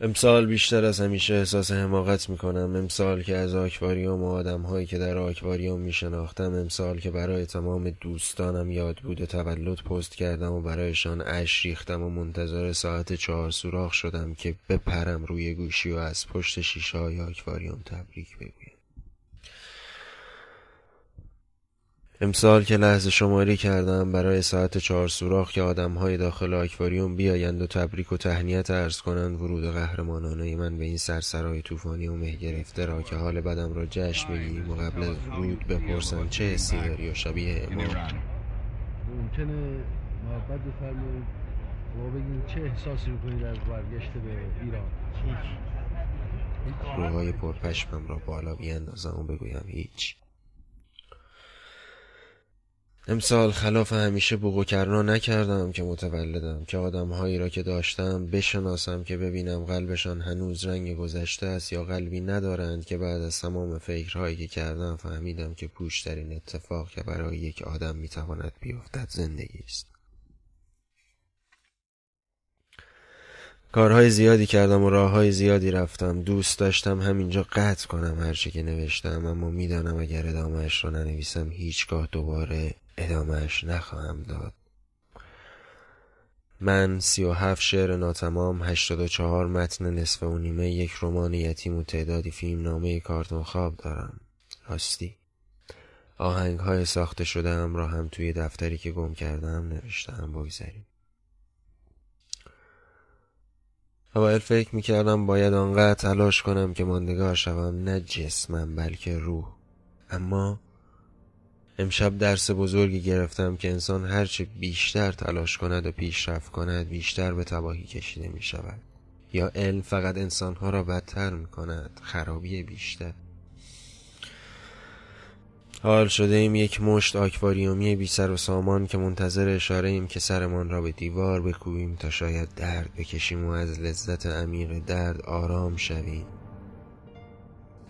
امسال بیشتر از همیشه احساس حماقت می‌کنم. امسال که از آکواریوم و آدم هایی که در آکواریوم میشناختم امسال که برای تمام دوستانم یاد بود تولد پست کردم و برایشان اش ریختم و منتظر ساعت چهار سوراخ شدم که بپرم روی گوشی و از پشت شیشه های آکواریوم تبریک بگویم. امسال که لحظه شماری کردم برای ساعت چهار سوراخ که های داخل آکواریوم بیایند و تبریک و تهنیت ارز کنند ورود قهرمانانه من به این سرسرای طوفانی و مه گرفته را که حال بدم را جشن بگیریم و قبل از ورود بپرسم چه حسی داری و شبیه امام؟ ممکنه محبت بفرمایید و بگید چه احساسی می‌کنید از برگشت به ایران؟ هیچ روهای پرپشمم را بالا بیاندازم و بگویم هیچ. امسال خلاف همیشه بوق کرنا نکردم که متولدم که آدمهایی را که داشتم بشناسم که ببینم قلبشان هنوز رنگ گذشته است یا قلبی ندارند که بعد از تمام فکرهایی که کردم فهمیدم که پوشترین اتفاق که برای یک آدم می‌تواند بیفتد زندگی است. کارهای زیادی کردم و راههای زیادی رفتم. دوست داشتم همینجا قطع کنم هرچه که نوشتم اما می‌دانم اگر ادامهش را ننویسم هیچگاه دوباره ادامهش نخواهم داد. من سی و هفت شعر ناتمام هشتاد و چهار متن نصف و نیمه یک رمان یتیم و تعدادی فیلم نامه کارتون خواب دارم. راستی. آهنگ های ساخته شده هم را هم توی دفتری که گم کردم نوشتم بگذاریم. اوایل فکر می‌کردم باید آنقدر تلاش کنم که ماندگار شوم نه جسمم بلکه روح. اما امشب درس بزرگی گرفتم که انسان هرچه بیشتر تلاش کند و پیشرفت کند بیشتر به تباهی کشیده می شود یا علم فقط انسانها را بدتر می کند خرابی بیشتر. حال شده ایم یک مشت آکواریومی بی سر و سامان که منتظر اشاره ایم که سرمان را به دیوار بکوبیم تا شاید درد بکشیم و از لذت عمیق درد آرام شویم.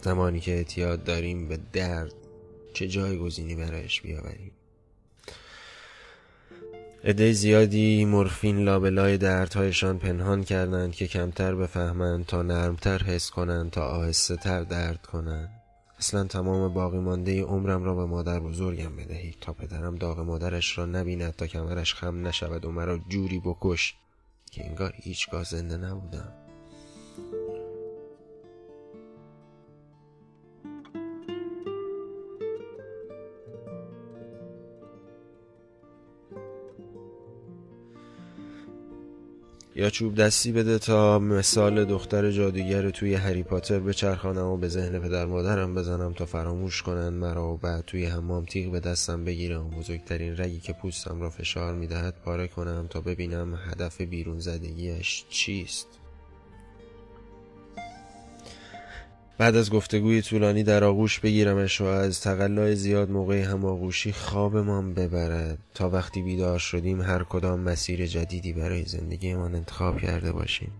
زمانی که اعتیاد داریم به درد چه جایگزینی برایش بیاوریم. عده زیادی مورفین لابلای دردهایشان پنهان کردند که کمتر بفهمند تا نرمتر حس کنند تا آهسته تر درد کنند. اصلا تمام باقی مانده عمرم را به مادر بزرگم بدهید تا پدرم داغ مادرش را نبیند تا کمرش خم نشود و مرا جوری بکش که انگار هیچگاه زنده نبودم. چوب دستی بده تا مثال دختر جادوگر توی هری پاتر بچرخانم و به ذهن پدر مادرم بزنم تا فراموش کنند مرا و بعد توی حمام تیغ به دستم بگیرم بزرگترین رگی که پوستم را فشار می‌دهد پاره کنم تا ببینم هدف بیرون زدگیش چیست. بعد از گفتگوی طولانی در آغوش بگیرمش و از تقلای زیاد موقع هماغوشی خوابمان ببرد. تا وقتی بیدار شدیم هر کدام مسیر جدیدی برای زندگیمان انتخاب کرده باشیم.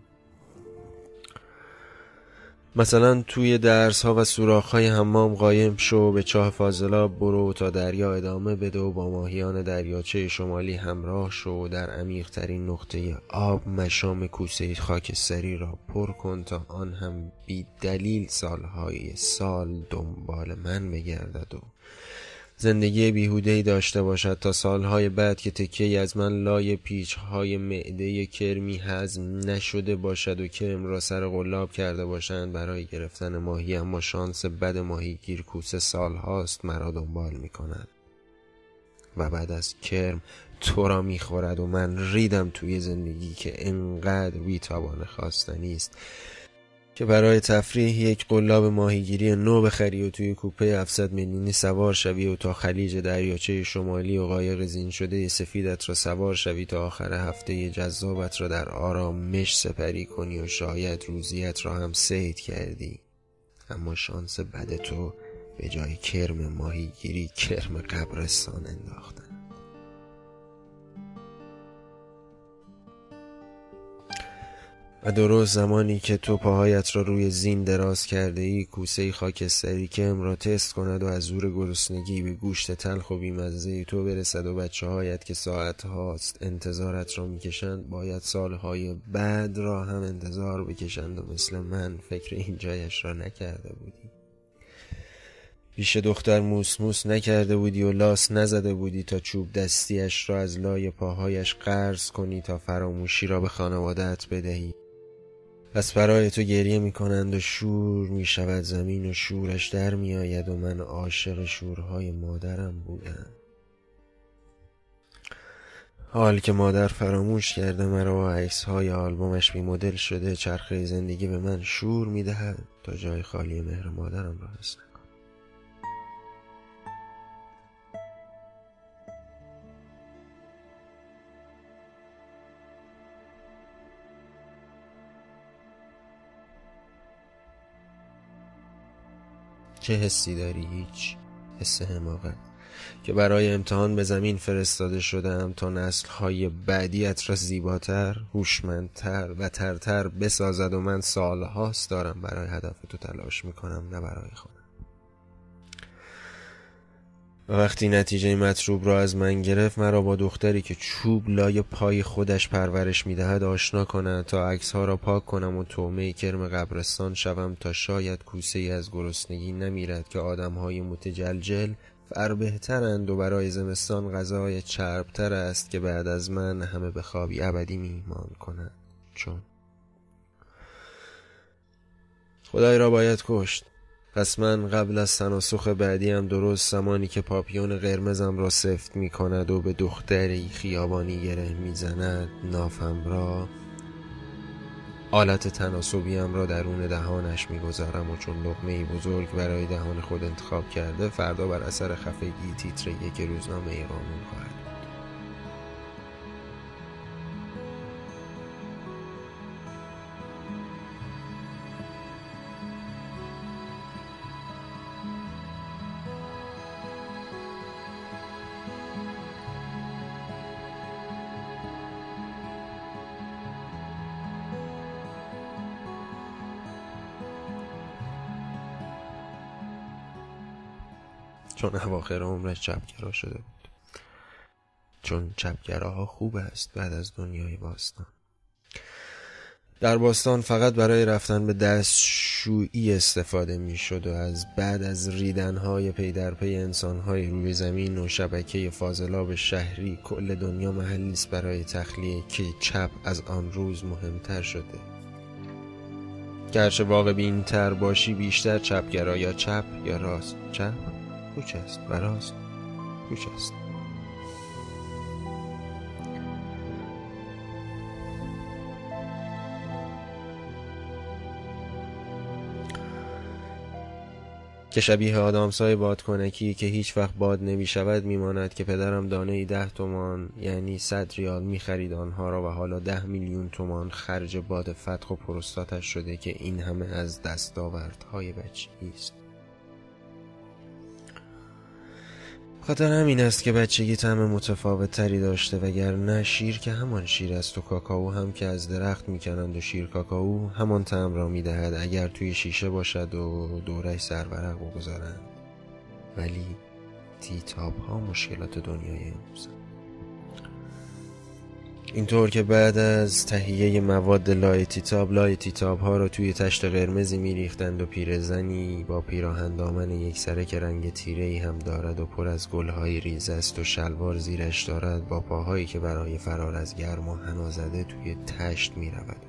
مثلا توی درس ها و سوراخ های حمام قایم شو به چاه فاضلاب برو تا دریا ادامه بده و با ماهیان دریاچه شمالی همراه شو در عمیق ترین نقطه آب مشام کوسه خاکستری را پر کن تا آن هم بی دلیل سالهای سال دنبال من بگردد و زندگی بیهودهی داشته باشد تا سالهای بعد که تکیه از من لای پیچهای معده کرمی هضم نشده باشد و کرم را سر قلاب کرده باشند برای گرفتن ماهی اما شانس بد ماهی گیر کوسه سالهاست مرا دنبال می کند و بعد از کرم تو را می‌خورد و من ریدم توی زندگی که انقدر بیتابانه خواستنی است. که برای تفریح یک قلاب ماهیگیری نو بخری و توی کوپه 700 میلیونی سوار شوی و تا خلیج دریاچه شمالی و قایق زین شده سفیدت را سوار شوی تا آخر هفته جذابت را در آرامش سپری کنی و شاید روزیت را هم سید کردی. اما شانس بد تو به جای کرم ماهیگیری کرم قبرستان انداختن. و درست زمانی که تو پاهایت را روی زین دراز کرده ای کوسه خاکستری که را تست کند و از زور گرسنگی به گوشت تلخ و بیمزه تو برسد و بچه هایت که ساعت هاست انتظارت را می‌کشند باید سالهای بعد را هم انتظار بکشند و مثل من فکر این جایش را نکرده بودی. پیش دختر موس موس نکرده بودی و لاس نزده بودی تا چوب دستیش را از لای پاهایش قرض کنی تا فراموشی را به خانوادت بدهی. پس برای تو گریه می کنند و شور می شود زمین و شورش در می آید و من عاشق شورهای مادرم بودم. حال که مادر فراموش کرده مرا و عکس های آلبومش بی مدل شده چرخه زندگی به من شور می دهد تا جای خالی مهر مادرم را هستم چه حسی داری؟ هیچ حس حماقت که برای امتحان به زمین فرستاده شدم تا نسلهای بعدیت را زیباتر، هوشمندتر و ترتر بسازد و من سالهاست دارم برای هدف تو تلاش می‌کنم نه برای خودم و وقتی نتیجه مطلوب را از من گرفت مرا با دختری که چوب لای پای خودش پرورش می‌دهد آشنا کند تا عکس ها را پاک کنم و تومه کرم قبرستان شوم تا شاید کوسه ای از گرسنگی نمیرد که آدم های متجلجل فر بهترند و برای زمستان غذای چربتر است که بعد از من همه به خوابی ابدی میمان کنند. چون خدای را باید کشت. پس من قبل از تناسخ بعدی هم درست زمانی که پاپیون قرمزم را سفت می کند و به دختری خیابانی گره می زند نافم را آلت تناسبیم را درون دهانش می‌گذارم و چون لقمه بزرگ برای دهان خود انتخاب کرده فردا بر اثر خفگی تیتر یک روزنامه قانون خواهد چون اواخر عمرش چپگرا شده بود. چون چپگراها خوب است بعد از دنیای باستان. در باستان فقط برای رفتن به دستشویی استفاده می شد و از بعد از ریدنهای پی در پی انسانهای روی زمین و شبکه فاضلاب شهری کل دنیا محلی است برای تخلیه که چپ از آن روز مهمتر شده. گرچه واقع بین تر باشی بیشتر چپگرا یا چپ یا راست. چپ؟ کوچ است و راست. کوچ است. که شبیه آدامسای بادکنکی که هیچ وقت باد نمی شود می ماند که پدرم دانه ای ده تومان یعنی صد ریال می خرید آنها را و حالا ده میلیون تومان خرج باد فتح و پروستاتش شده که این همه از دستاوردهای بچگی است. خاطر همین است که بچگی طعم متفاوت تری داشته وگرنه شیر که همان شیر است و کاکائو هم که از درخت می‌کنند و شیر کاکائو همان طعم را می‌دهد اگر توی شیشه باشد و دورش سرورق بگذارند. ولی تیتاب ها مشکلات دنیای امروز. اینطور که بعد از تهیه مواد لای تیتاب لای تیتاب ها را توی تشت قرمزی میریختند و پیرزنی با پیراهن دامن یک سره که رنگ تیره ای هم دارد و پر از گلهای ریز است و شلوار زیرش دارد با پاهایی که برای فرار از گرم و توی تشت می رود.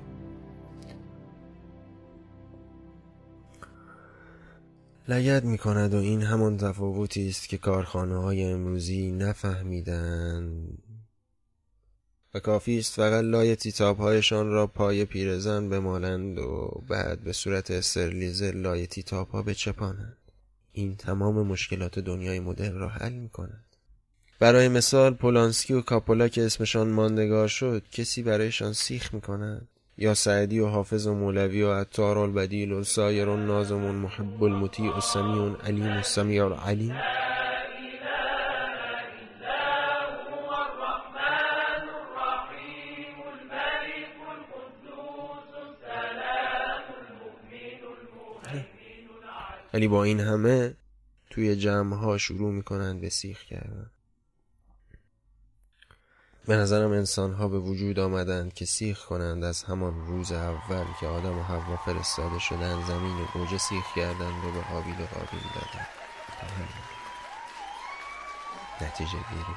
لگد می کند و این همان تفاوتی است که کارخانه های امروزی نفهمیدند و کافی است فقط لای هایشان را پای پیرزن بمالند و بعد به صورت استرلیزه لای تیتاب ها بچپانند. این تمام مشکلات دنیای مدرن را حل می کند برای مثال پولانسکی و کاپولا که اسمشان ماندگار شد کسی برایشان سیخ می کند یا سعدی و حافظ و مولوی و عطار البدیل و سایر و نازمون محب المطیع و سمیع علیم و سمیع علیم ولی با این همه توی جمع ها شروع می‌کنند به سیخ کردن. به نظرم انسان ها به وجود آمدند که سیخ کنند از همان روز اول که آدم و حوا فرستاده شدن زمین و گوجه سیخ کردند و به حابیل و قابیل دادند نتیجه گیری.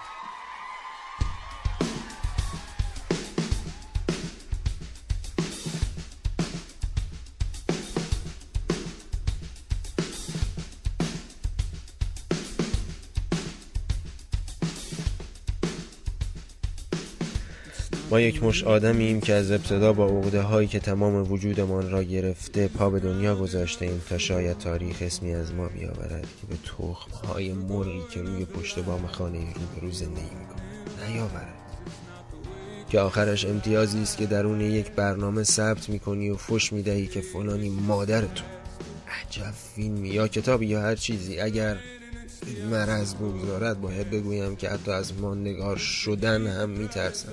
یک مش آدمیم که از ابتدا با عقده هایی که تمام وجودمان را گرفته پا به دنیا گذاشته ایم تا شاید تاریخ اسمی از ما بیاورد که به تخم های مرغی که روی پشت بام خانه روبرو زندگی می‌کنه نیاورد. که آخرش امتیازی است که درون یک برنامه ثبت می‌کنی و فش می‌دهی که فلانی مادر تو عجب فیلمی یا کتابی یا هر چیزی. اگر مرض بگذارد باید بگویم که حتی از نگار شدن هم میترسم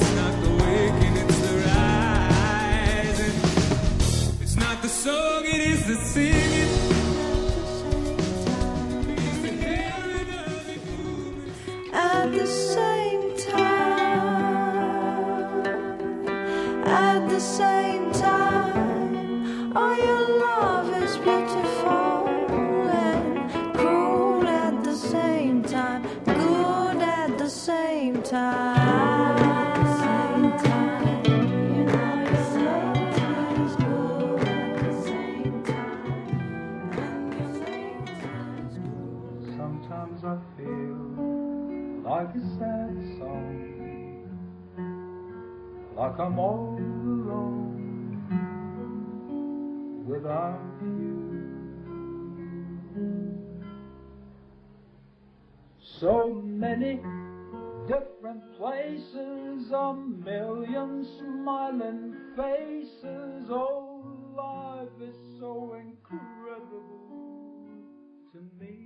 Sometimes I feel like a sad song, like I'm all alone without you. So many different places, a million smiling faces. Oh, life is so incredible to me.